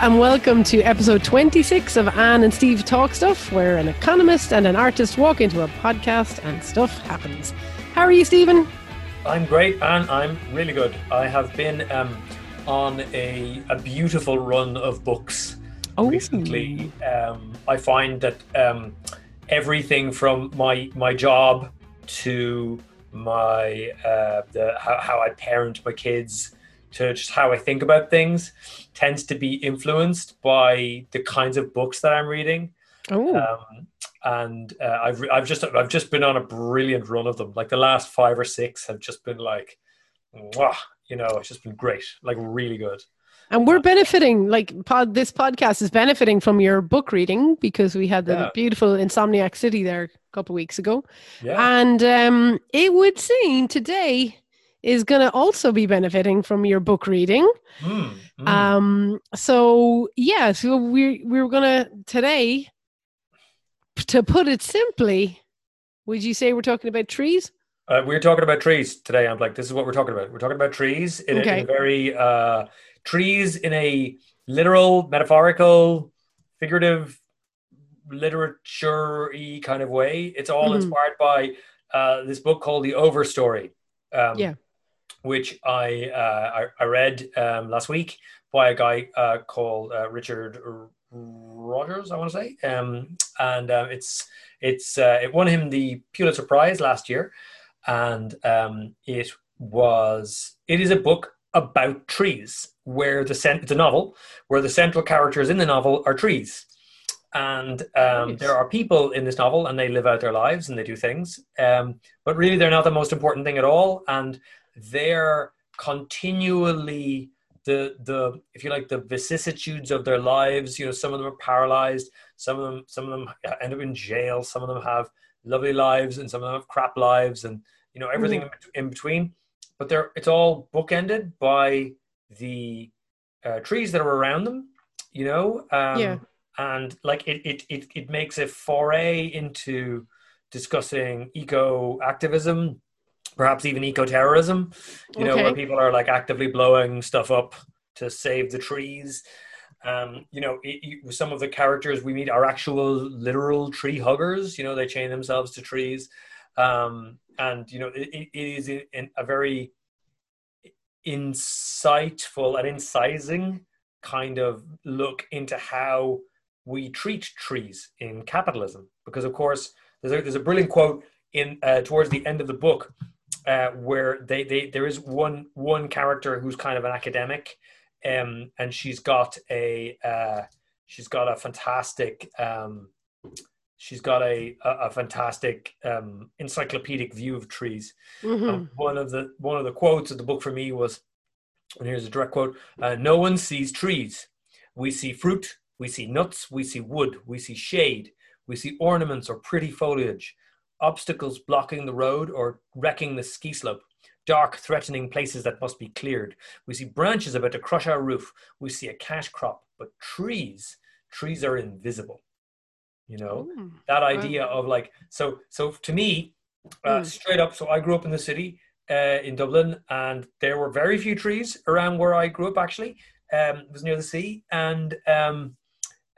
and welcome to episode 26 of Anne and Steve Talk Stuff, where an economist and an artist walk into a podcast and stuff happens. How are you, Stephen? I'm great, and I'm really good. I have been um, on a, a beautiful run of books Oh. recently. Um, I find that um, everything from my my job to my uh, the how, how I parent my kids to just how I think about things tends to be influenced by the kinds of books that I'm reading. Um, and uh, I've re- I've just I've just been on a brilliant run of them. Like the last five or six have just been like, mwah, you know, it's just been great, like really good. and we're benefiting, like, pod, this podcast is benefiting from your book reading because we had the Yeah. beautiful Insomniac City there a couple of weeks ago. Yeah, And um, it would seem today is going to also be benefiting from your book reading. Mm, mm. Um, so yeah, so we we were gonna today, to put it simply, would you say we're talking about trees? Uh, we're talking about trees today. I'm like, this is what we're talking about. We're talking about trees in, a, in a very uh, trees in a literal, metaphorical, figurative, literature-y kind of way. It's all Mhm. inspired by uh, this book called The Overstory. Um, Yeah. Which I uh, I, I read um, last week by a guy uh, called uh, Richard Rogers, I want to say, um, and uh, it's it's uh, it won him the Pulitzer Prize last year, and um, it was it is a book about trees where the cent- it's a novel where the central characters in the novel are trees. And um, Nice. there are people in this novel and they live out their lives and they do things. Um, but really they're not the most important thing at all. And they're continually the the if you like the vicissitudes of their lives. You know some of them are paralyzed some of them some of them end up in jail some of them have lovely lives and some of them have crap lives and you know everything in, bet- in between. But they're it's all bookended by the uh, trees that are around them you know um, Yeah. and like it, it it it makes a foray into discussing eco activism perhaps even eco terrorism you know where people are like actively blowing stuff up to save the trees. Um, you know it, it- some of the characters we meet are actual literal tree huggers you know they chain themselves to trees. Um, and you know it, it is in, in a very insightful and incising kind of look into how we treat trees in capitalism. Because of course there's a, there's a brilliant quote in uh, towards the end of the book uh, where they, they there is one one character who's kind of an academic um, and she's got a uh, she's got a fantastic um, she's got a a, a fantastic um, encyclopedic view of trees Mhm. um, one of the one of the quotes of the book for me was, and here's a direct quote: uh, "No one sees trees. We see fruit. We see nuts. We see wood. We see shade. We see ornaments or pretty foliage, obstacles blocking the road or wrecking the ski slope." Dark, threatening places that must be cleared. We see branches about to crush our roof. We see a cash crop, but trees, trees are invisible. You know, Mm. that idea of like so so to me uh, Mm. straight up so i grew up in the city uh, in dublin and there were very few trees around where i grew up actually um, it was near the sea and um,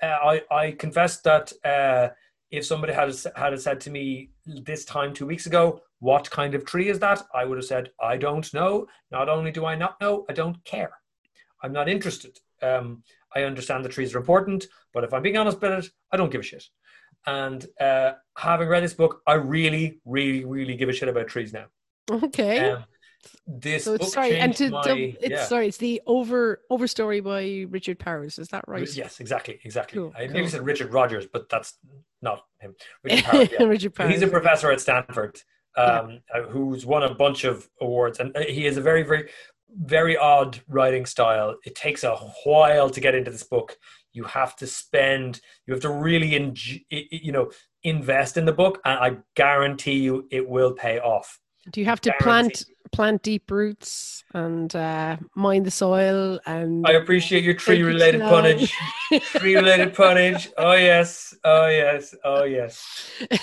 uh, I, I confess that uh, if somebody had had said to me this time two weeks ago what kind of tree is that? I would have said i don't know. Not only do i not know i don't care. I'm not interested. Um, i understand the trees are important but if i'm being honest about it i don't give a shit. And uh, having read this book, I really, really, really give a shit about trees now. Okay. Um, this so it's book sorry, and to my, dub- it's yeah. sorry, it's the over overstory by Richard Powers. Is that right? Yes, exactly, exactly. Cool, I cool. nearly said Richard Rogers, but that's not him. Richard Powers, yeah. Richard Powers. He's a professor at Stanford Yeah. um, uh, who's won a bunch of awards, and uh, he has a very, very, very odd writing style. It takes a while to get into this book. You have to spend, you have to really, you know, invest in the book, and I guarantee you, it will pay off. Do you have to plant plant deep roots and uh, mine the soil and I appreciate your tree-related slow. punnage. Tree-related punnage. Oh yes. Oh yes. Oh yes.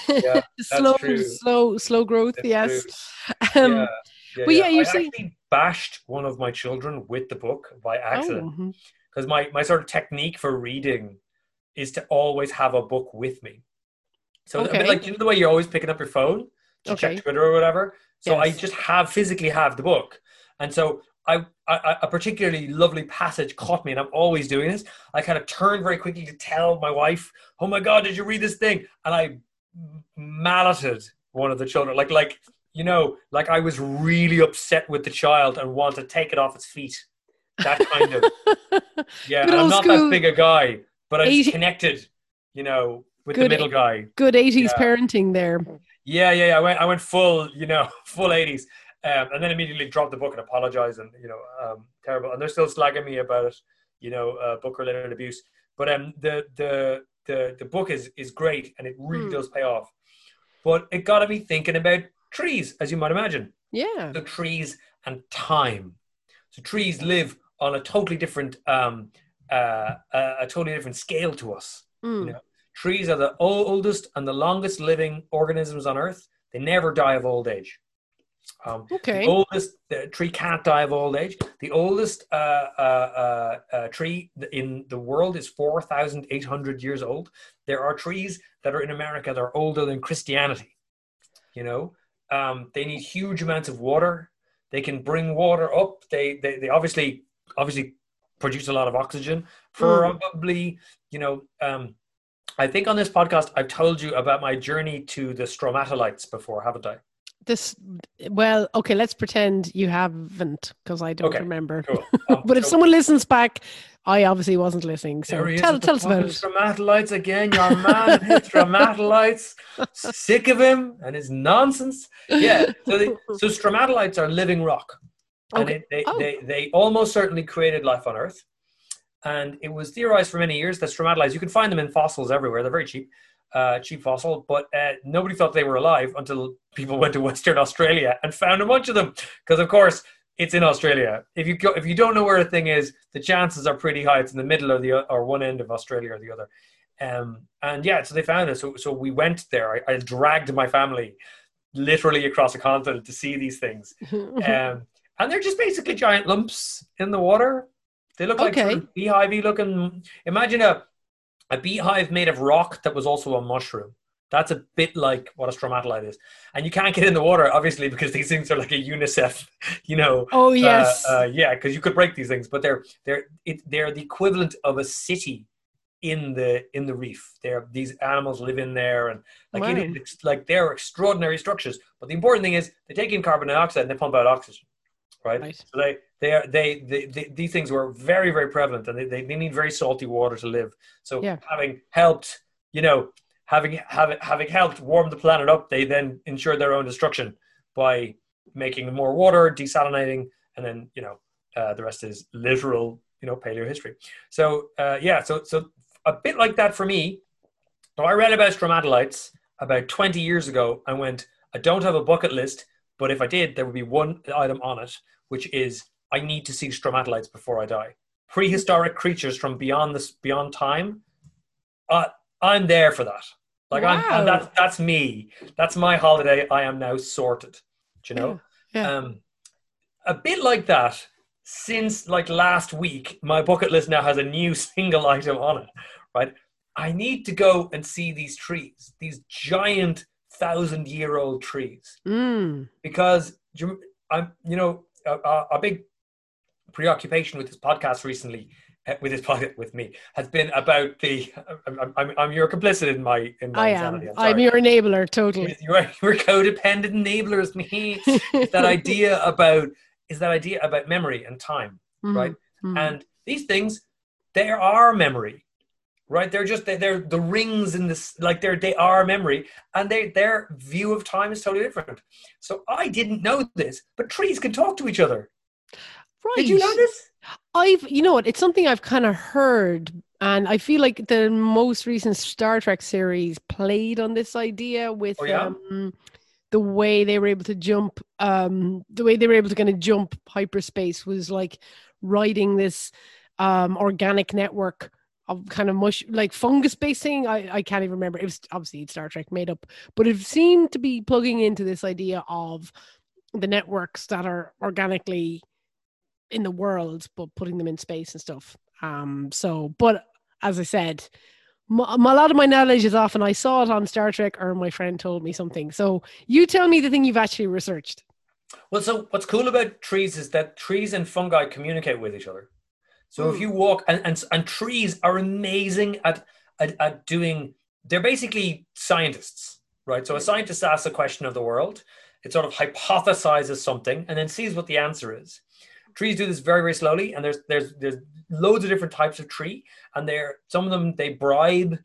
Yeah, slow, true. slow, slow growth. That's yes. Um, yeah. Yeah, well, yeah, you're saying- actually bashed one of my children with the book by accident oh, mhm. because my my sort of technique for reading is to always have a book with me. So a Okay. bit like you know the way you're always picking up your phone to Okay. check Twitter or whatever. So I just have physically have the book, and so I, I a particularly lovely passage caught me, and I'm always doing this. I kind of turned very quickly to tell my wife, "Oh my God, did you read this thing?" And I malleted one of the children, like like you know, like I was really upset with the child and want to take it off its feet. That kind of yeah. And I'm not school that big a guy, but I just connected, you know, with Good the middle guy. Good 80s Yeah. parenting there. Yeah, yeah, yeah. I went, I went full, you know, full eighties, um, and then immediately dropped the book and apologized, and you know, um, terrible. And they're still slagging me about it, you know, uh, book related abuse. But um, the the the the book is is great, and it really Hmm. does pay off. But it got me thinking about trees, as you might imagine. Yeah. The trees and time. So trees live on a totally different, um, uh, a, a totally different scale to us. Mm. know, Trees are the oldest and the longest living organisms on Earth. They never die of old age. Um, Okay. The oldest the tree can't die of old age. The oldest uh, uh, uh, uh, tree in the world is 4,800 years old. There are trees that are in America that are older than Christianity. You know, um, they need huge amounts of water. They can bring water up. They, they, they obviously obviously produce a lot of oxygen. Probably, you know, um, I think on this podcast I've told you about my journey to the stromatolites before, haven't I? This, well, okay, let's pretend you haven't because I don't Okay, remember. Cool. Um, But if so- someone listens back, I obviously wasn't listening. So There he is tell, tell us about it. Stromatolites again, your man stromatolites. Sick of him and his nonsense. Yeah. So, they, so stromatolites are living rock, and Okay. it, they, Oh. they they almost certainly created life on Earth. And it was theorized for many years that stromatolites you can find them in fossils everywhere. They're very cheap, uh, cheap fossil. But uh, nobody thought they were alive until people went to Western Australia and found a bunch of them. Because of course it's in Australia. If you go, if you don't know where a thing is, the chances are pretty high. It's in the middle or the or one end of Australia or the other. Um, and yeah, so they found it. So so we went there. I, I dragged my family literally across a continent to see these things. Um, and they're just basically giant lumps in the water. They look like Okay. of beehivey looking. Imagine a a beehive made of rock that was also a mushroom. That's a bit like what a stromatolite is. And you can't get in the water, obviously, because these things are like a UNICEF, you know. oh, uh, yes. Uh, yeah, because you could break these things, but they're they're it, they're the equivalent of a city in the in the reef. They're these animals live in there, and like it it's like they're extraordinary structures. But the important thing is they take in carbon dioxide and they pump out oxygen, right? Right. So they they are they, they, they these things were very very prevalent, and they, they, they need very salty water to live. So Yeah. having helped, you know, having having having helped warm the planet up, they then ensured their own destruction by making more water, desalinating, and then you know uh, the rest is literal, you know, paleo history. So uh, yeah, so so a bit like that for me. So I read about stromatolites about 20 years ago and went, I don't have a bucket list, but if I did, there would be one item on it, which is I need to see stromatolites before I die. Prehistoric creatures from beyond this beyond time. Uh, I'm there for that. Like I'm, Wow. and that's that's me. That's my holiday. I am now sorted. Do you know? Yeah, yeah. Um, a bit like that. Since like last week, my bucket list now has a new single item on it. Right? I need to go and see these trees, these giant thousand-year-old trees, Mm. because I'm, you know, a, big preoccupation with this podcast recently, uh, with this podcast with me, has been about the. I'm, I'm, I'm you're complicit in my in my I am. I'm, I'm your enabler, totally. You're, you're codependent enablers, me. That idea about is that idea about memory and time, Mhm, right? mhm. and these things, they are memory, right? They're just they- they're the rings in this, like they're they are memory, and they their view of time is totally different. So I didn't know this, but trees can talk to each other. right. Did you know this? I've, you know what, it's something I've kind of heard, and I feel like the most recent Star Trek series played on this idea with Oh, yeah? um, the way they were able to jump, um, the way they were able to kind of jump hyperspace was like riding this um, organic network of kind of mush, like fungus based thing. I, I can't even remember. It was obviously Star Trek made up, but it seemed to be plugging into this idea of the networks that are organically in the world, but putting them in space and stuff. Um, so, but as I said, my a lot of my knowledge is often I saw it on Star Trek or my friend told me something. So you tell me the thing you've actually researched. Well, so what's cool about trees is that trees and fungi communicate with each other. So if Mm. you walk and, and and trees are amazing at, at at doing they're basically scientists, right? So a scientist asks a question of the world, it sort of hypothesizes something and then sees what the answer is. Trees do this very, very slowly, and there's there's there's loads of different types of tree, and they're some of them they bribe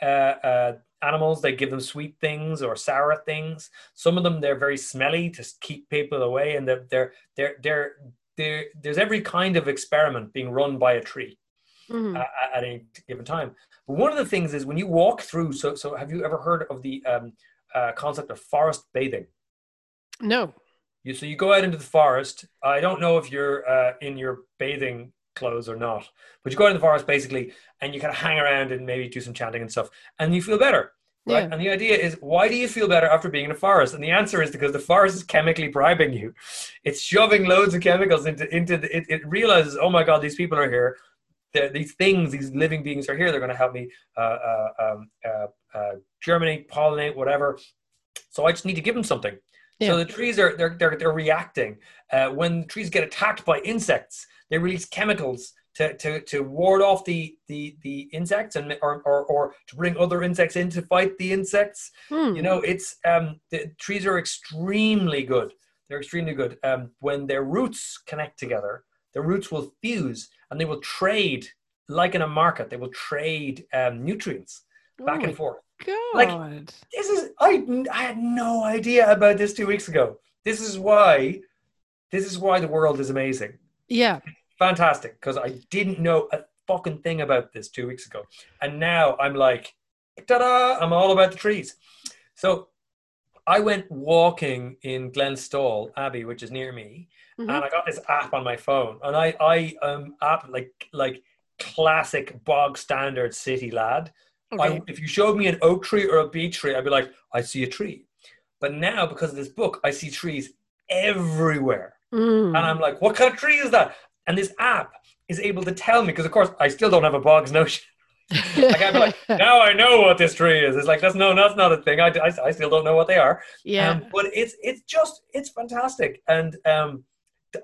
uh, uh, animals, they give them sweet things or sour things. Some of them they're very smelly to keep people away, and they're they're they're they're, they're there's every kind of experiment being run by a tree Mhm. at, at any given time. But one of the things is when you walk through. So, so have you ever heard of the um, uh, concept of forest bathing? No. You so you go out into the forest. I don't know if you're uh, in your bathing clothes or not, but you go out in the forest basically, and you kind of hang around and maybe do some chanting and stuff, and you feel better. Right. Yeah. And the idea is, why do you feel better after being in a forest? And the answer is because the forest is chemically bribing you. It's shoving loads of chemicals into into the, it, it realizes, oh my god, these people are here. They're, these things, these living beings are here. They're going to help me uh, uh, um, uh, uh, germinate, pollinate, whatever. So I just need to give them something. Yeah. So the trees are they're they're, they're reacting. Uh, when trees get attacked by insects, they release chemicals to, to, to ward off the, the, the insects and or, or, or to bring other insects in to fight the insects. Hmm. You know, it's um, the trees are extremely good. They're extremely good. Um, when their roots connect together, the roots will fuse and they will trade like in a market. They will trade um, nutrients back oh and forth. God. like- This is I I had no idea about this two weeks ago. This is why this is why the world is amazing. yeah. Fantastic, because I didn't know a fucking thing about this two weeks ago, and now I'm like, ta-da! I'm all about the trees. So I went walking in Glenstal Abbey, which is near me, Mhm. and I got this app on my phone, and I I um app like like classic bog standard city lad. Okay. I, if you showed me an oak tree or a beech tree, I'd be like, I see a tree. But now, because of this book, I see trees everywhere. Mm. And I'm like, what kind of tree is that? And this app is able to tell me, because of course, I still don't have a bog's notion. I can't be like, now I know what this tree is. It's like, that's no, that's not a thing. I, I, I still don't know what they are. yeah. Um, but it's it's just, it's fantastic. And um,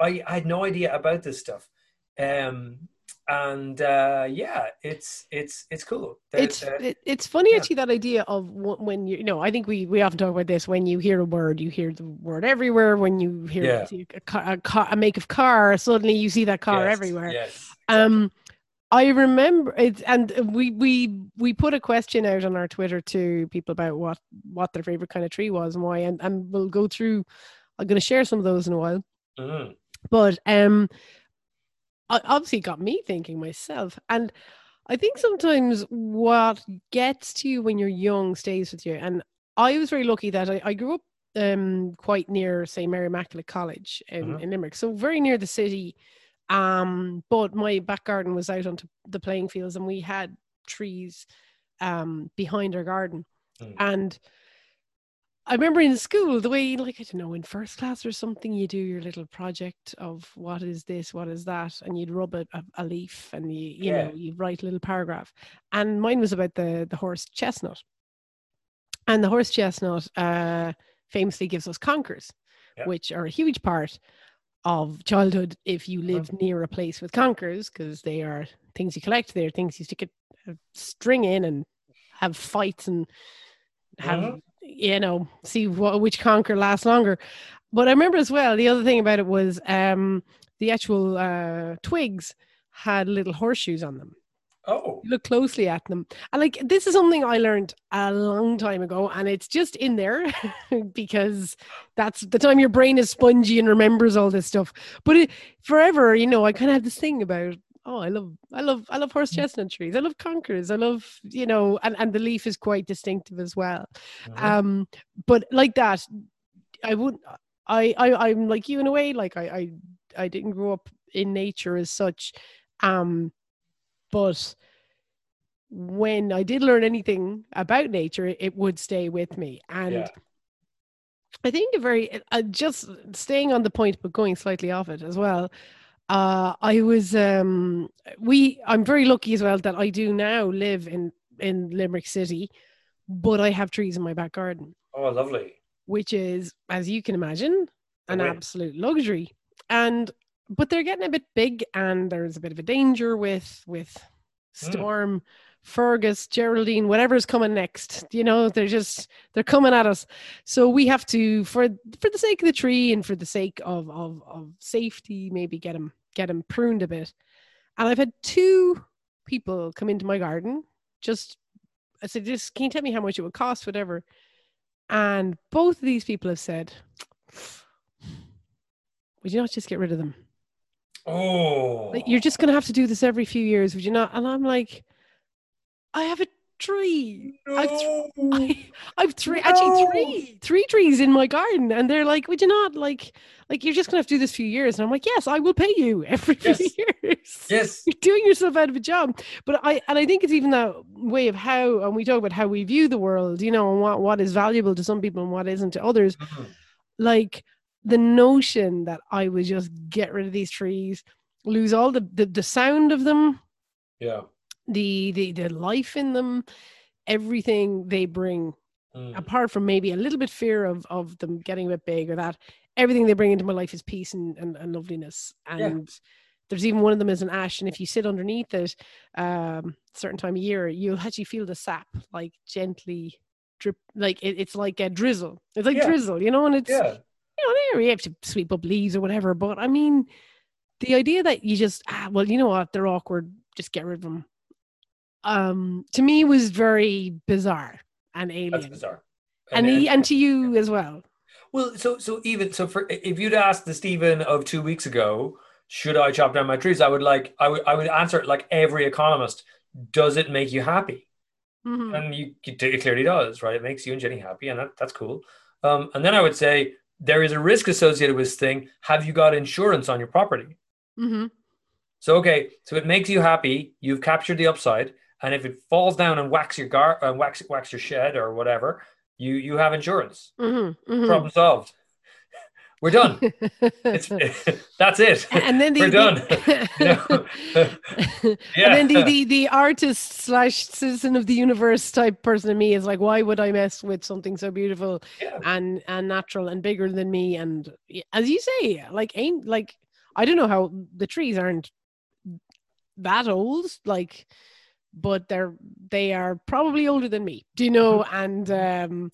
I, I had no idea about this stuff. Um, and uh, yeah, it's it's it's cool. There's, it's uh, it, it's funny yeah. actually that idea of when you you know I think we we often talk about this when you hear a word you hear the word everywhere when you hear Yeah. a, car, a, car, a make of car suddenly you see that car yes, everywhere Yes. um I remember it and we we we put a question out on our Twitter to people about what what their favorite kind of tree was and why and and we'll go through I'm going to share some of those in a while Mhm. but um obviously it got me thinking myself and i think sometimes what gets to you when you're young stays with you and i was very lucky that i, I grew up um quite near say mary immaculate college in, Mhm. in limerick so very near the city um but my back garden was out onto the playing fields and we had trees um behind our garden Mm. and I remember in school the way, like I don't know, in first class or something, you do your little project of what is this, what is that, and you'd rub a, a, leaf and you, you Yeah. know, you'd write a little paragraph. And mine was about the the horse chestnut, and the horse chestnut uh, famously gives us conkers, Yeah. which are a huge part of childhood. If you live near a place with conkers, because they are things you collect, they're things you stick a, a string in and have fights and have Mhm. You know see what which conker lasts longer. But i remember as well the other thing about it was um the actual uh twigs had little horseshoes on them. Oh, you look closely at them. And like this is something i learned a long time ago and it's just in there because that's the time your brain is spongy and remembers all this stuff. But it, forever you know i kind of have this thing about oh i love i love i love horse chestnut trees. I love conkers i love you know and, and the leaf is quite distinctive as well. Mhm. um but like that i would I, I i'm like you in a way like i i, I didn't grow up in nature as such. Um but when i did learn anything about nature it, it would stay with me. And Yeah. i think a very uh, just staying on the point but going slightly off it as well uh, I was um, we. I'm very lucky as well that I do now live in in Limerick City, but I have trees in my back garden, Oh, lovely. which is, as you can imagine, an absolute luxury. And but they're getting a bit big, and there's a bit of a danger with with Hmm. Storm, Fergus, Geraldine, whatever's coming next. You know, they're just they're coming at us. So we have to, for for the sake of the tree and for the sake of of, of safety, maybe get them get them pruned a bit. And I've had two people come into my garden. Just I said, just can you tell me how much it would cost, whatever. And both of these people have said, would you not just get rid of them? Oh, Like you're just gonna have to do this every few years, would you not? And I'm like, I have a tree. I've, th- No. I, I've three actually three three trees in my garden, and they're like, would you not like like you're just gonna have to do this few years? And I'm like, yes, I will pay you every few Yes. years. yes. You're doing yourself out of a job. But I and I think it's even that way of how and we talk about how we view the world, you know, and what, what is valuable to some people and what isn't to others Mhm. like the notion that I would just get rid of these trees, lose all the the, the sound of them, Yeah. The, the the life in them, everything they bring, Mm. apart from maybe a little bit fear of of them getting a bit big or that, everything they bring into my life is peace and, and, and loveliness. Yeah. And there's even one of them is an ash, and if you sit underneath it, um, certain time of year, you'll actually feel the sap like gently drip, like it, it's like a drizzle. It's like Yeah. drizzle, you know, and it's Yeah. you know, there you have to sweep up leaves or whatever. But I mean, the idea that you just, ah, well, you know what, they're awkward, just get rid of them. Um, to me was very bizarre and alien. That's bizarre. and and- and to you as well. Well, so so even so for if you'd asked the Stephen of two weeks ago, should I chop down my trees? I would like I would I would answer it like every economist. Does it make you happy? Mhm. And you it clearly does, right? It makes you and Jenny happy, and that, that's cool. Um, and then I would say there is a risk associated with this thing. Have you got insurance on your property? Mhm. So okay, so it makes you happy. You've captured the upside, and if it falls down and whacks your gar uh, whacks whacks your shed or whatever, you you have insurance. Mhm. Mhm. Problem solved. We're done. It's that's it. and then the, We're done. the- Yeah. And then the, the the artist slash citizen of the universe type person in me is like, why would I mess with something so beautiful Yeah. and and natural and bigger than me? And as you say, like ain't like I don't know how the trees aren't that old, like, but they're they are probably older than me. Do you know? And um,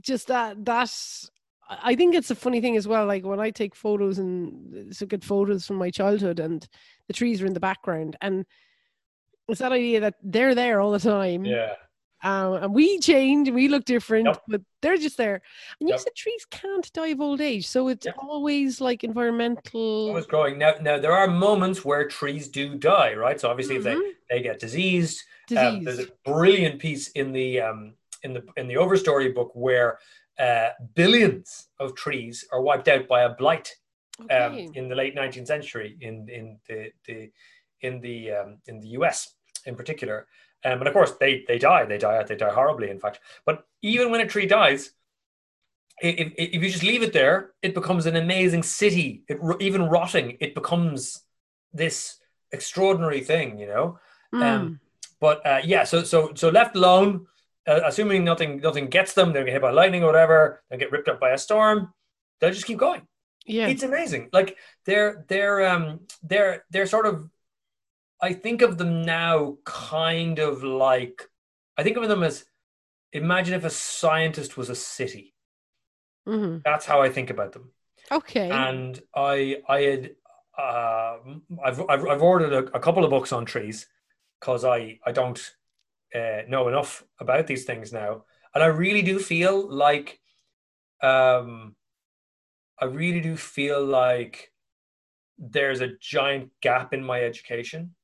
just that that's I I think it's a funny thing as well. Like when I take photos and so good photos from my childhood, and the trees are in the background, and it's that idea that they're there all the time, Yeah. Um, and we change, we look different, Yep. but they're just there. And you Yep. said trees can't die of old age, so it's Yep. always like environmental. Always growing. Now, now there are moments where trees do die, right? So obviously, if they, they get diseased, disease. um, there's a brilliant piece in the um, in the in the overstory book where uh, billions of trees are wiped out by a blight um, okay. in the late 19th century in in the, the in the um, in the US in particular. Um, and of course, they they die. They die. They die horribly, in fact. But even when a tree dies, if, if you just leave it there, it becomes an amazing city. It even rotting, it becomes this extraordinary thing, you know. Mm. um, But uh, yeah, so so so left alone, uh, assuming nothing nothing gets them, they get hit by lightning or whatever, they get ripped up by a storm, they'll just keep going yeah. it's amazing like they're they're um they're they're sort of i think of them now kind of like i think of them as imagine if a scientist was a city Mhm. that's how i think about them Okay. and i i had uh, I've, I've i've ordered a, a couple of books on trees because i i don't uh, know enough about these things now and i really do feel like um i really do feel like there's a giant gap in my education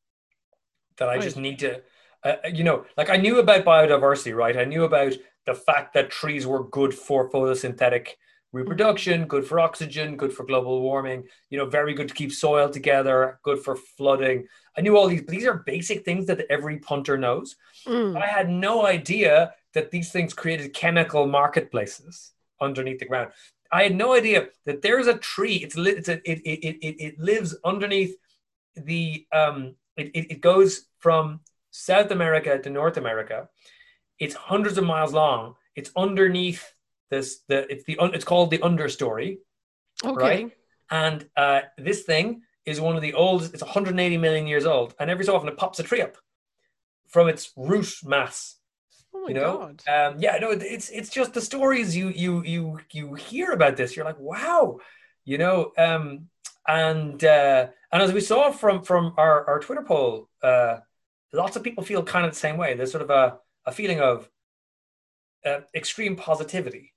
that i just need to uh, you know like i knew about biodiversity right i knew about the fact that trees were good for photosynthetic reproduction good for oxygen good for global warming you know very good to keep soil together good for flooding i knew all these but these are basic things that every punter knows Mm. I had no idea that these things created chemical marketplaces underneath the ground. I had no idea that there's a tree. It's, it's a, it, it, it, it lives underneath the um it, it, it goes from South America to North America. It's hundreds of miles long. It's underneath this the it's the it's called the understory, Okay. right? And uh, this thing is one of the oldest. It's 180 million years old, and every so often it pops a tree up from its root mass. Oh my you know, god. um, yeah, no, it's it's just the stories you you you you hear about this. You're like, wow, you know, um, and uh, and as we saw from from our our Twitter poll, uh, lots of people feel kind of the same way. There's sort of a a feeling of uh, extreme positivity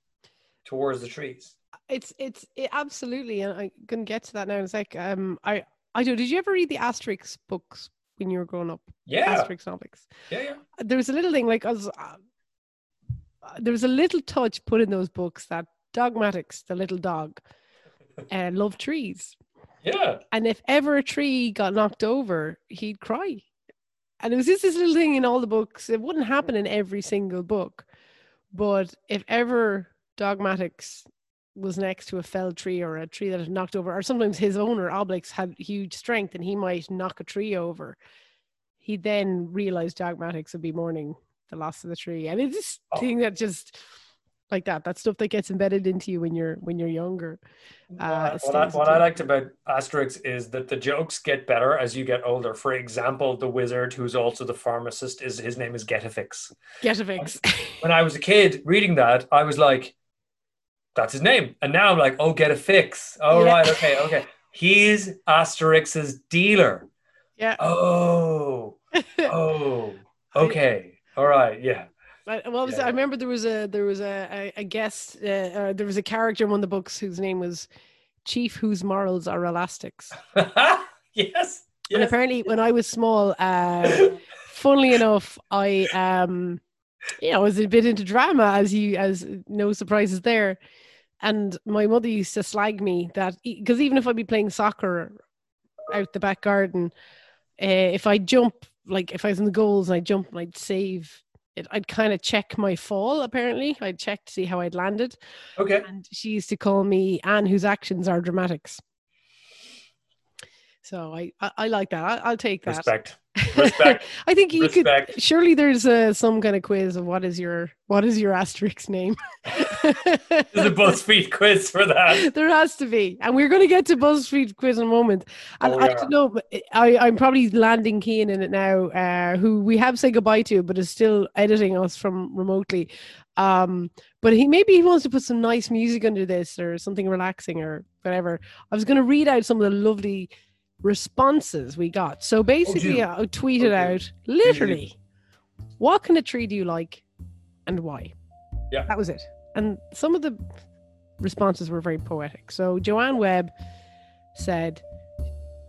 towards the trees. It's it's it, absolutely, and I'm gonna get to that now in a sec. Um, I I do. Did you ever read the Asterix books when you were growing up? Yeah, Asterix comics. yeah, yeah. There was a little thing like I was. Uh, there was a little touch put in those books that Dogmatix, the little dog, uh, loved trees, Yeah, and if ever a tree got knocked over, he'd cry. And it was just this little thing in all the books. It wouldn't happen in every single book, but if ever Dogmatix was next to a felled tree or a tree that had knocked over, or sometimes his owner Obelix had huge strength and he might knock a tree over, he then realized Dogmatix would be mourning the loss of the tree. And it's this Oh. thing that just like that, that stuff that gets embedded into you when you're when you're younger. Uh, what, I, what I liked about Asterix is that the jokes get better as you get older. For example, the wizard, who's also the pharmacist, is his name is Getafix. Get a fix. When I was a kid reading that, I was like, "That's his name," and now I'm like, "Oh, get a fix." Oh, Yeah. right, okay, okay. He's Asterix's dealer. yeah. Oh, oh, okay, all right, yeah. I, what was? Yeah. I remember there was a there was a a, guest uh, uh, there was a character in one of the books whose name was Chief whose morals are elastics. yes, And apparently when I was small, uh, funnily enough, I um you know, was a bit into drama as you as no surprises there. And my mother used to slag me that because even if I'd be playing soccer out the back garden, uh, if I jump like if I was in the goals and I jump and I'd save it, I'd kind of check my fall. Apparently, I'd check to see how I'd landed. Okay. And she used to call me Anne, whose actions are dramatics. So I I, I like that. I, I'll take that. Respect. Respect. I think you Respect. could surely there's uh, some kind of quiz of what is your what is your Asterix name. There's a BuzzFeed quiz for that. there has to be, and we're going to get to BuzzFeed quiz in a moment. And Oh, we I don't know, I, I'm probably landing Kean in it now, uh, who we have said goodbye to, but is still editing us from remotely. Um, but he maybe he wants to put some nice music under this or something relaxing or whatever. I was going to read out some of the lovely responses we got. So basically, do. I tweeted Oh, do. out literally, what kind of tree do you like, and why? Yeah. that was it. And some of the responses were very poetic. So Joanne Webb said,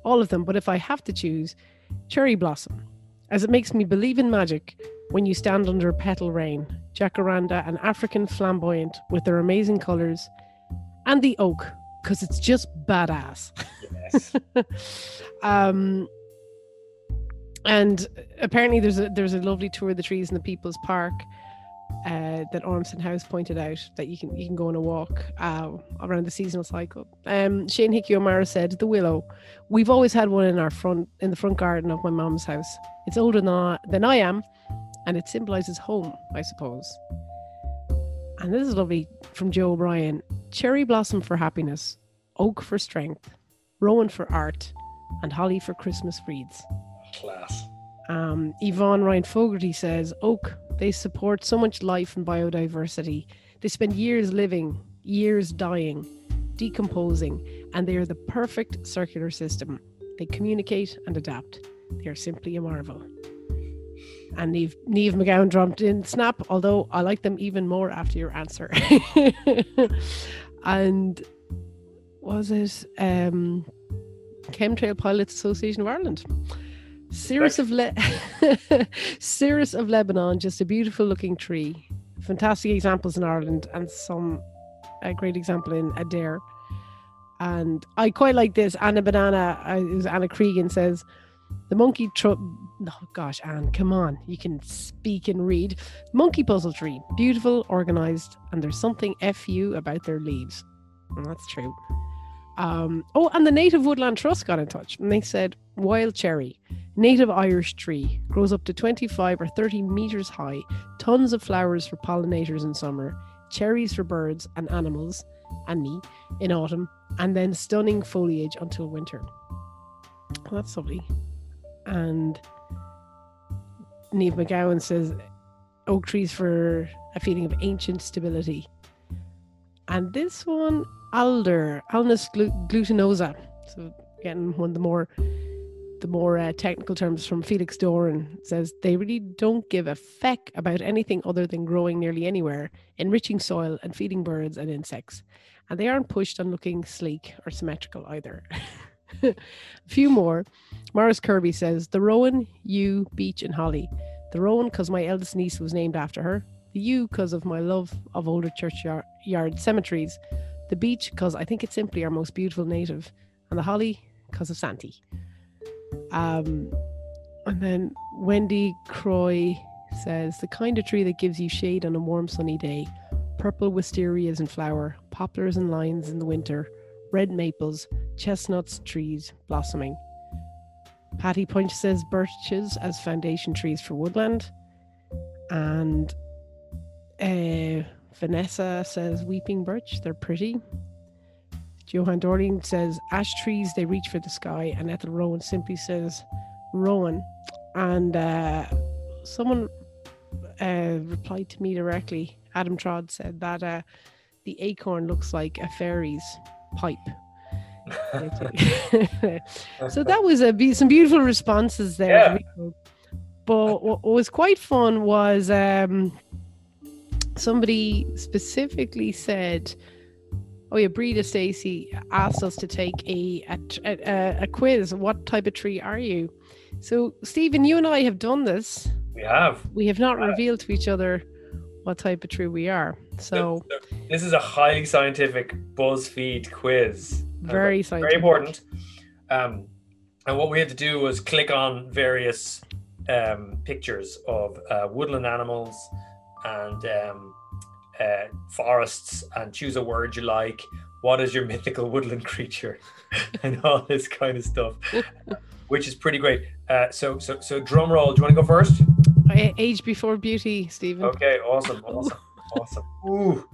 all of them, but if I have to choose, cherry blossom, as it makes me believe in magic when you stand under a petal rain, jacaranda and African flamboyant with their amazing colours, and the oak, because it's just badass. Yes. um, and apparently there's a there's a lovely tour of the trees in the People's Park uh, that Ormston House pointed out that you can you can go on a walk uh, around the seasonal cycle. Um, Shane Hickey O'Mara said the willow. We've always had one in our front in the front garden of my mum's house. It's older than I, than I am, and it symbolises home, I suppose. And this is lovely from Joe O'Brien. Cherry blossom for happiness, oak for strength, rowan for art, and holly for Christmas wreaths. Class. Um, Yvonne Ryan Fogarty says, Oak, they support so much life and biodiversity. They spend years living, years dying, decomposing, and they are the perfect circular system. They communicate and adapt. They are simply a marvel. And Neve, Neve McGowan dropped in snap, although I like them even more after your answer. and was it um, Chemtrail Pilots Association of Ireland? Cirrus of Le- Cirrus of Lebanon, just a beautiful looking tree. Fantastic examples in Ireland and some a great example in Adare. And I quite like this. Anna Banana, uh, Anna Cregan says, the monkey tr- oh gosh, Anne, come on, you can speak and read. Monkey puzzle tree, beautiful, organized, and there's something fu about their leaves. And that's true. Um, oh, and the Native Woodland Trust got in touch and they said wild cherry, native Irish tree, grows up to 25 or 30 meters high, tons of flowers for pollinators in summer, cherries for birds and animals, and me in autumn, and then stunning foliage until winter. Well, that's lovely. And Neve McGowan says oak trees for a feeling of ancient stability. And this one, alder, Alnus glutinosa. So again, one of the more the more uh, technical terms from Felix Doran says they really don't give a feck about anything other than growing nearly anywhere, enriching soil and feeding birds and insects. And they aren't pushed on looking sleek or symmetrical either. a few more. Morris Kirby says the rowan, yew, beech, and holly. The rowan because my eldest niece was named after her. The yew because of my love of older churchyard cemeteries the beech because I think it's simply our most beautiful native, and the holly because of Santi. Um, and then Wendy Croy says the kind of tree that gives you shade on a warm sunny day, purple wisterias in flower, poplars and limes in the winter, red maples, chestnuts, trees blossoming. Patty Punch says birches as foundation trees for woodland, and uh, Vanessa says weeping birch, they're pretty. Johan Dorling says ash trees, they reach for the sky. And Ethel Rowan simply says rowan. And uh, someone uh, replied to me directly. Adam Trod said that the acorn looks like a fairy's pipe. So that was a some beautiful responses there. Yeah. But what was quite fun was um, somebody specifically said, "Oh yeah, Breda Stacy asked us to take a, a a, a quiz. What type of tree are you?" So Stephen, you and I have done this. We have. We have not revealed to each other what type of tree we are. So this is a highly scientific BuzzFeed quiz. Very scientific. Very important. Um, and what we had to do was click on various um, pictures of uh, woodland animals and um, uh, forests and choose a word you like. What is your mythical woodland creature? and all this kind of stuff, which is pretty great. Uh, so, so, so, drum roll. Do you want to go first? Age before beauty, Stephen. Okay, awesome, awesome, awesome. Ooh,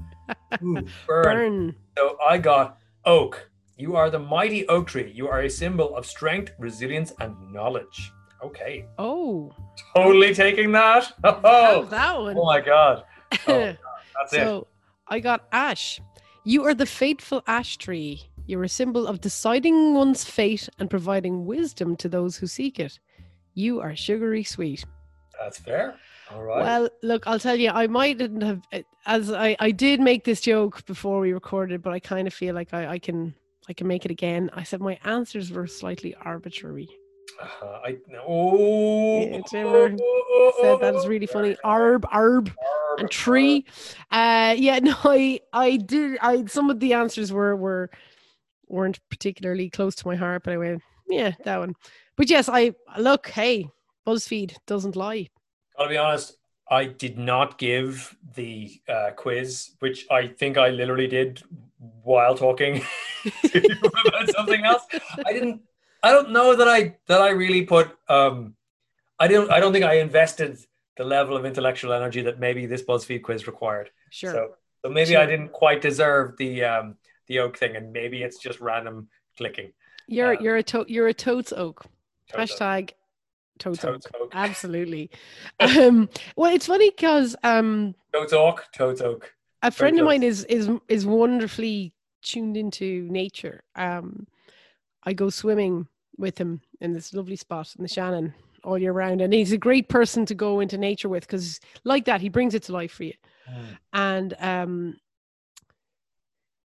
Ooh burn. burn. So I got oak. You are the mighty oak tree. You are a symbol of strength, resilience, and knowledge. Okay. Oh. Totally taking that. Oh, that one. Oh my god. Oh, that's so, it. I got ash. You are the fateful ash tree. You're a symbol of deciding one's fate and providing wisdom to those who seek it. You are sugary sweet. That's fair. All right. Well, look, I'll tell you, I mightn't have, as I, I did make this joke before we recorded, but I kind of feel like I, I can, I can make it again. I said my answers were slightly arbitrary. Uh, I oh, yeah, Jimmer said that is really funny. Arb, arb, and tree. Uh, yeah, no, I, I did. I some of the answers were were weren't particularly close to my heart, but I went, yeah, that one. But yes, I look. Hey, BuzzFeed doesn't lie. Gotta be honest. I did not give the uh, quiz, which I think I literally did while talking about something else. I didn't I don't know that I that I really put um I don't I don't think I invested the level of intellectual energy that maybe this BuzzFeed quiz required. Sure. So, so maybe sure. I didn't quite deserve the um the oak thing and maybe it's just random clicking. You're um, you're a to- you're a totes oak. Hashtag oak. oak. Absolutely. um well it's funny because um totes oak, totes oak. A friend of mine is is is wonderfully tuned into nature. Um I go swimming with him in this lovely spot in the Shannon all year round. And he's a great person to go into nature with because, like that, he brings it to life for you. Mm. And um,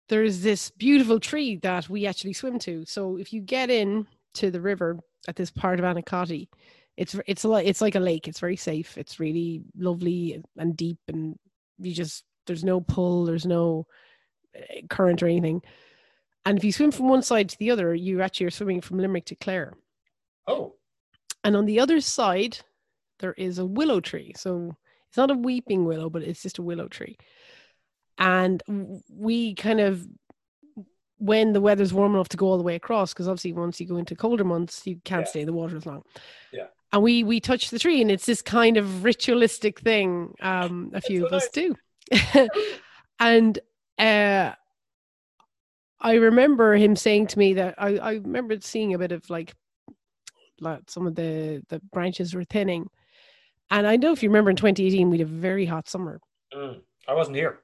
there's this beautiful tree that we actually swim to. So if you get in to the river at this part of Annacotty, it's it's like it's like a lake. It's very safe. It's really lovely and deep, and you just there's no pull, there's no eh, current or anything. And if you swim from one side to the other, you actually are swimming from Limerick to Clare. Oh. And on the other side, there is a willow tree. So it's not a weeping willow, but it's just a willow tree. And we kind of when the weather's warm enough to go all the way across, because obviously once you go into colder months, you can't Yeah. stay in the water as long. Yeah. And we we touch the tree, and it's this kind of ritualistic thing. Um, a few so of us do, and uh, I remember him saying to me that I I remember seeing a bit of like, like some of the the branches were thinning, and I know if you remember in 2018 we had a very hot summer. Mm. I wasn't here.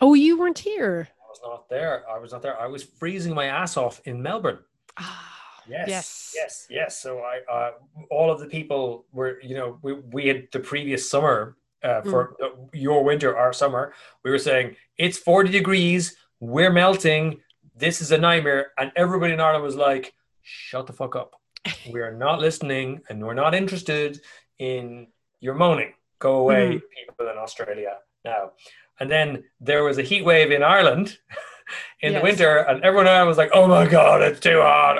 Oh, you weren't here. I was not there. I was not there. I was freezing my ass off in Melbourne. Yes, Yes. yes, yes. So I, uh, all of the people were, you know, we, we had the previous summer uh, for uh, your winter, our summer. We were saying it's forty degrees, we're melting. This is a nightmare, and everybody in Ireland was like, "Shut the fuck up. We are not listening, and we're not interested in your moaning. Go away, people in Australia now." And then there was a heat wave in Ireland. In the winter, and everyone was like, "Oh my god, it's too hot!"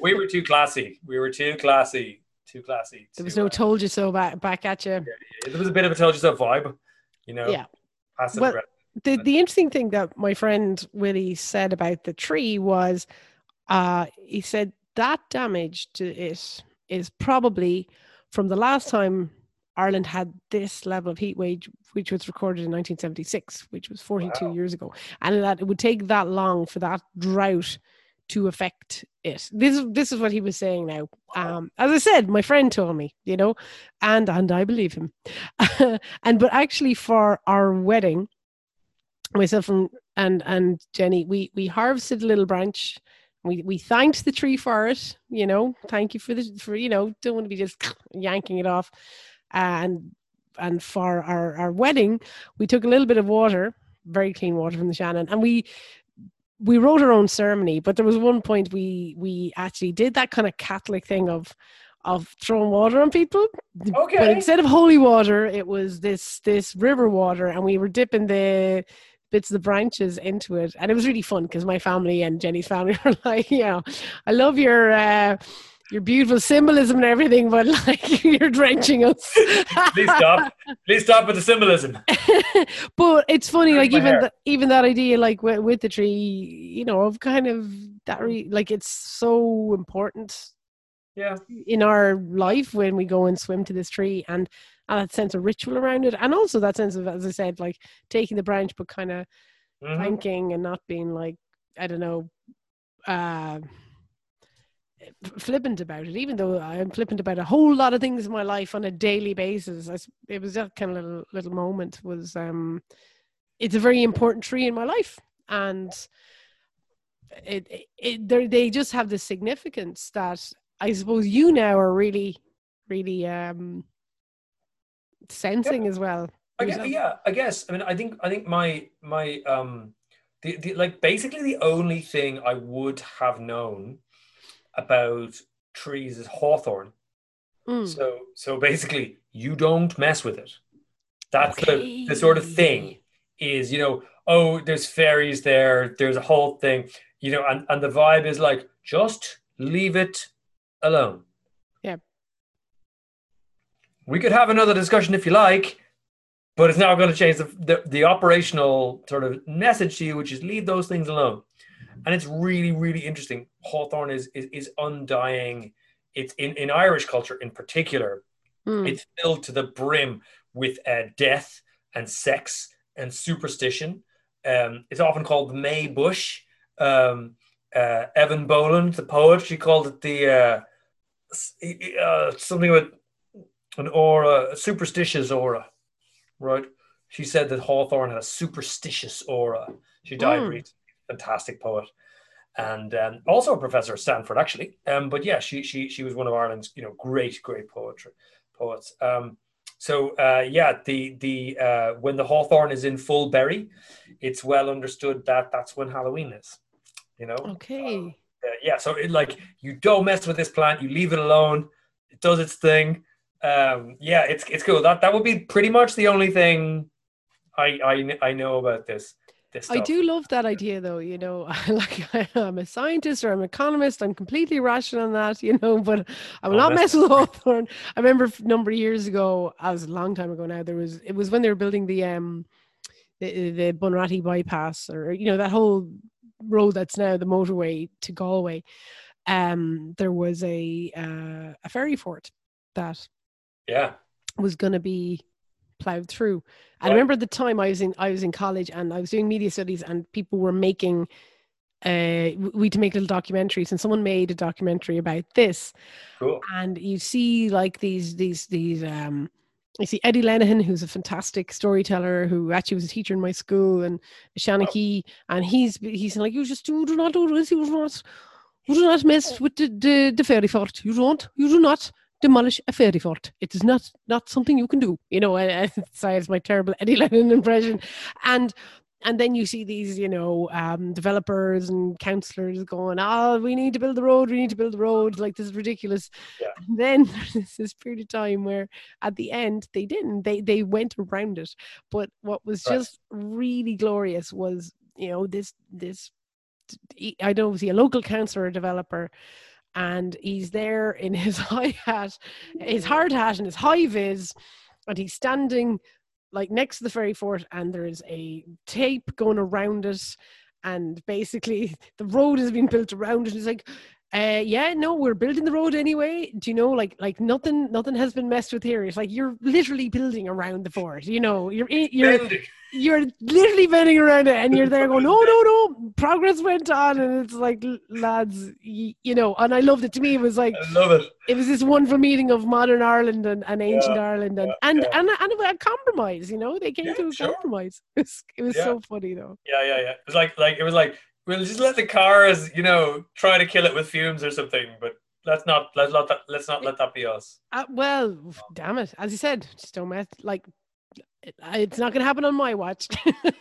We were too classy. We were too classy. Too classy. there was no uh, told you so back back at you. there was a bit of a told you so vibe, you know. Yeah. Well- The the interesting thing that my friend Willie said about the tree was, uh, he said that damage to it is probably from the last time Ireland had this level of heat wave, which was recorded in 1976, which was 42 Wow. years ago, and that it would take that long for that drought to affect it. This is this is what he was saying now. Um, as I said, my friend told me, you know, and and I believe him. and but actually, for our wedding, myself and and and Jenny, we we harvested a little branch. We we thanked the tree for it. You know, thank you for the for you know don't want to be just yanking it off, and and for our our wedding, we took a little bit of water, very clean water from the Shannon, and we we wrote our own ceremony. But there was one point we we actually did that kind of Catholic thing of of throwing water on people. But Okay. instead of holy water, it was this this river water, and we were dipping the bits of the branches into it, and it was really fun because my family and Jenny's family were like, you know, I love your. Uh, your beautiful symbolism and everything, but like you're drenching us. Please stop. Please stop with the symbolism. but it's funny, like even th- even that idea, like with, with the tree, you know, of kind of that, re- like it's so important Yeah. in our life when we go and swim to this tree and, and that sense of ritual around it and also that sense of as i said like taking the branch but kind of Mhm. thanking and not being like i don't know uh flippant about it even though i'm flippant about a whole lot of things in my life on a daily basis I it was that kind of little little moment was um it's a very important tree in my life and it, it, it they're- just have this significance that I suppose you now are really, really um sensing as well. I guess, yeah, I guess. I mean, I think I think my my um the, the like basically the only thing I would have known about trees as hawthorn. Mm. So so basically, you don't mess with it. That's the, the sort of thing is you know oh there's fairies there there's a whole thing you know and, and the vibe is like just leave it alone. Yeah. We could have another discussion if you like, but it's now going to change the, the, the operational sort of message to you, which is leave those things alone. And it's really, really interesting. Hawthorn is, is, is undying. It's in, in Irish culture in particular, Mm. it's filled to the brim with uh, death and sex and superstition. Um, it's often called the May Bush. Um, uh, Eavan Boland, the poet, she called it the uh, uh, something with an aura, a superstitious aura, right? She said that hawthorn had a superstitious aura. She died Mm. recently. Fantastic poet, and um, also a professor at Stanford, actually. Um, but yeah, she she she was one of Ireland's you know great great poetry poets. Um, so uh, yeah, the the uh, when the hawthorn is in full berry, it's well understood that that's when Halloween is. You know. Okay. Uh, yeah. So it, like you don't mess with this plant. You leave it alone. It does its thing. Um, yeah, it's it's cool. That that would be pretty much the only thing I I, I know about this. This I do love that idea, though. You know, like I'm a scientist or I'm an economist. I'm completely rational on that, you know. But I will Don't not mess mess with hawthorn. I remember a number of years ago, I was a long time ago now. There was it was when they were building the um the, the Bunratty bypass, or you know that whole road that's now the motorway to Galway, um, there was a uh, a fairy fort that Yeah. was going to be plowed through. I remember at the time I was in I was in college and I was doing media studies and people were making uh we to make little documentaries and someone made a documentary about this Cool. and you see like these these these um you see Eddie Lenihan, who's a fantastic storyteller, who actually was a teacher in my school, and seanchaí, and he's he's like, you just do, do not do this, you do not, you do not mess with the, the, the fairy fort. You don't, you do not demolish a fairy fort. It is not not something you can do. You know, I, I, sorry, it's my terrible Eddie Lenihan impression, and and then you see these, you know, um, developers and councillors going, "Oh, we need to build the road. We need to build the road. Like this is ridiculous." Yeah. And then there's this period of time where, at the end, they didn't. They they went around it. But what was Right. just really glorious was, you know, this this. I don't know, was he a local councillor or developer? And he's there in his high hat, his mm-hmm. hard hat, and his high vis, and he's standing like next to the fairy fort and there's a tape going around it and basically the road has been built around it it's like uh yeah no we're building the road anyway do you know like like nothing nothing has been messed with here it's like you're literally building around the fort you know you're you're Bending. you're literally bending around it and you're there going no no no progress went on and it's like lads y- you know and i loved it to me it was like I love it. it was this wonderful meeting of modern Ireland and, and ancient Yeah, Ireland and yeah, and, yeah. and and a compromise. You know, they came to a sure. compromise. It was, it was so funny though. Yeah, yeah, yeah. It was like, like it was like, we'll just let the cars, you know, try to kill it with fumes or something, but let's not, let's not, let's not let that be us. Uh, well, damn it! As you said, just don't mess. Like, it's not going to happen on my watch.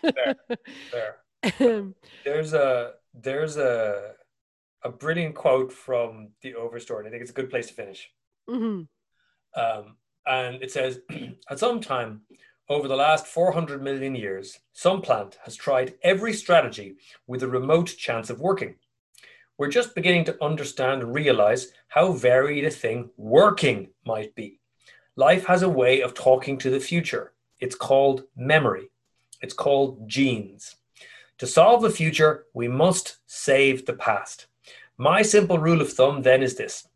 There. Um, There's a, there's a, a brilliant quote from the Overstory, and I think it's a good place to finish. mhm. Um, and it says, at some time over the last 400 million years, some plant has tried every strategy with a remote chance of working. We're just beginning to understand and realize how varied a thing working might be. Life has a way of talking to the future. It's called memory. It's called genes. To solve the future, we must save the past. My simple rule of thumb then is this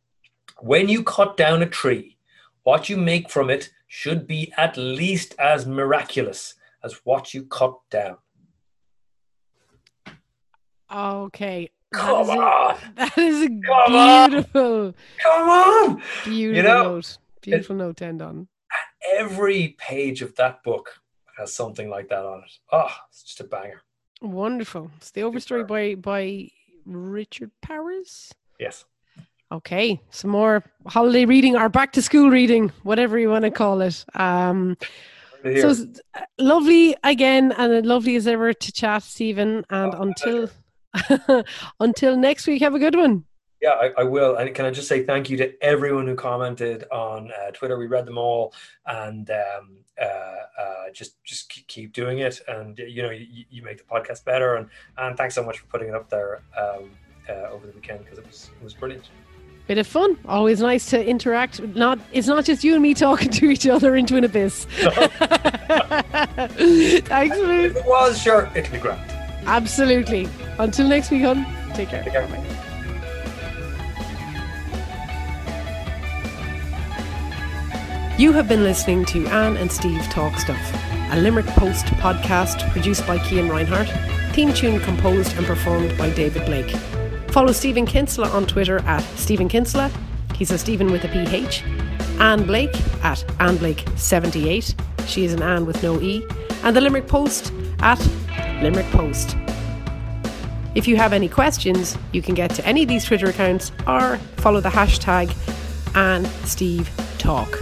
when you cut down a tree, what you make from it should be at least as miraculous as what you cut down. Okay. That Come a- on! that is a Come on! beautiful, Come on! beautiful know, note. Beautiful note to end on. Every page of that book has something like that on it. Oh, it's just a banger. Wonderful. It's the overstory by by Richard Powers. Yes. Okay, some more holiday reading or back to school reading, whatever you want to call it. Um, so it's, lovely again, and lovely as ever to chat, Stephen. And Oh, until until next week, have a good one. Yeah, I, I will. And can I just say thank you to everyone who commented on uh, Twitter? We read them all, and um, uh, uh, just just keep- keep doing it. And you know, you, you make the podcast better. And and thanks so much for putting it up there um, uh, over the weekend because it was it was brilliant. Bit of fun. Always nice to interact. Not it's not just you and me talking to each other into an abyss. Thanks, Lou. If it was, sure, it'd be grand. Absolutely. Until next week, hon. Take care. Take care. Bye-bye. You have been listening to Anne and Steve Talk Stuff, a Limerick Post podcast produced by Cian Reinhardt, theme tune composed and performed by David Blake. Follow Stephen Kinsella on Twitter at Stephen Kinsella. He's a Stephen with a PH. Anne Blake at Anne Blake78. She is an Anne with no E. And the Limerick Post at Limerick Post. If you have any questions, you can get to any of these Twitter accounts or follow the hashtag and Steve Talk.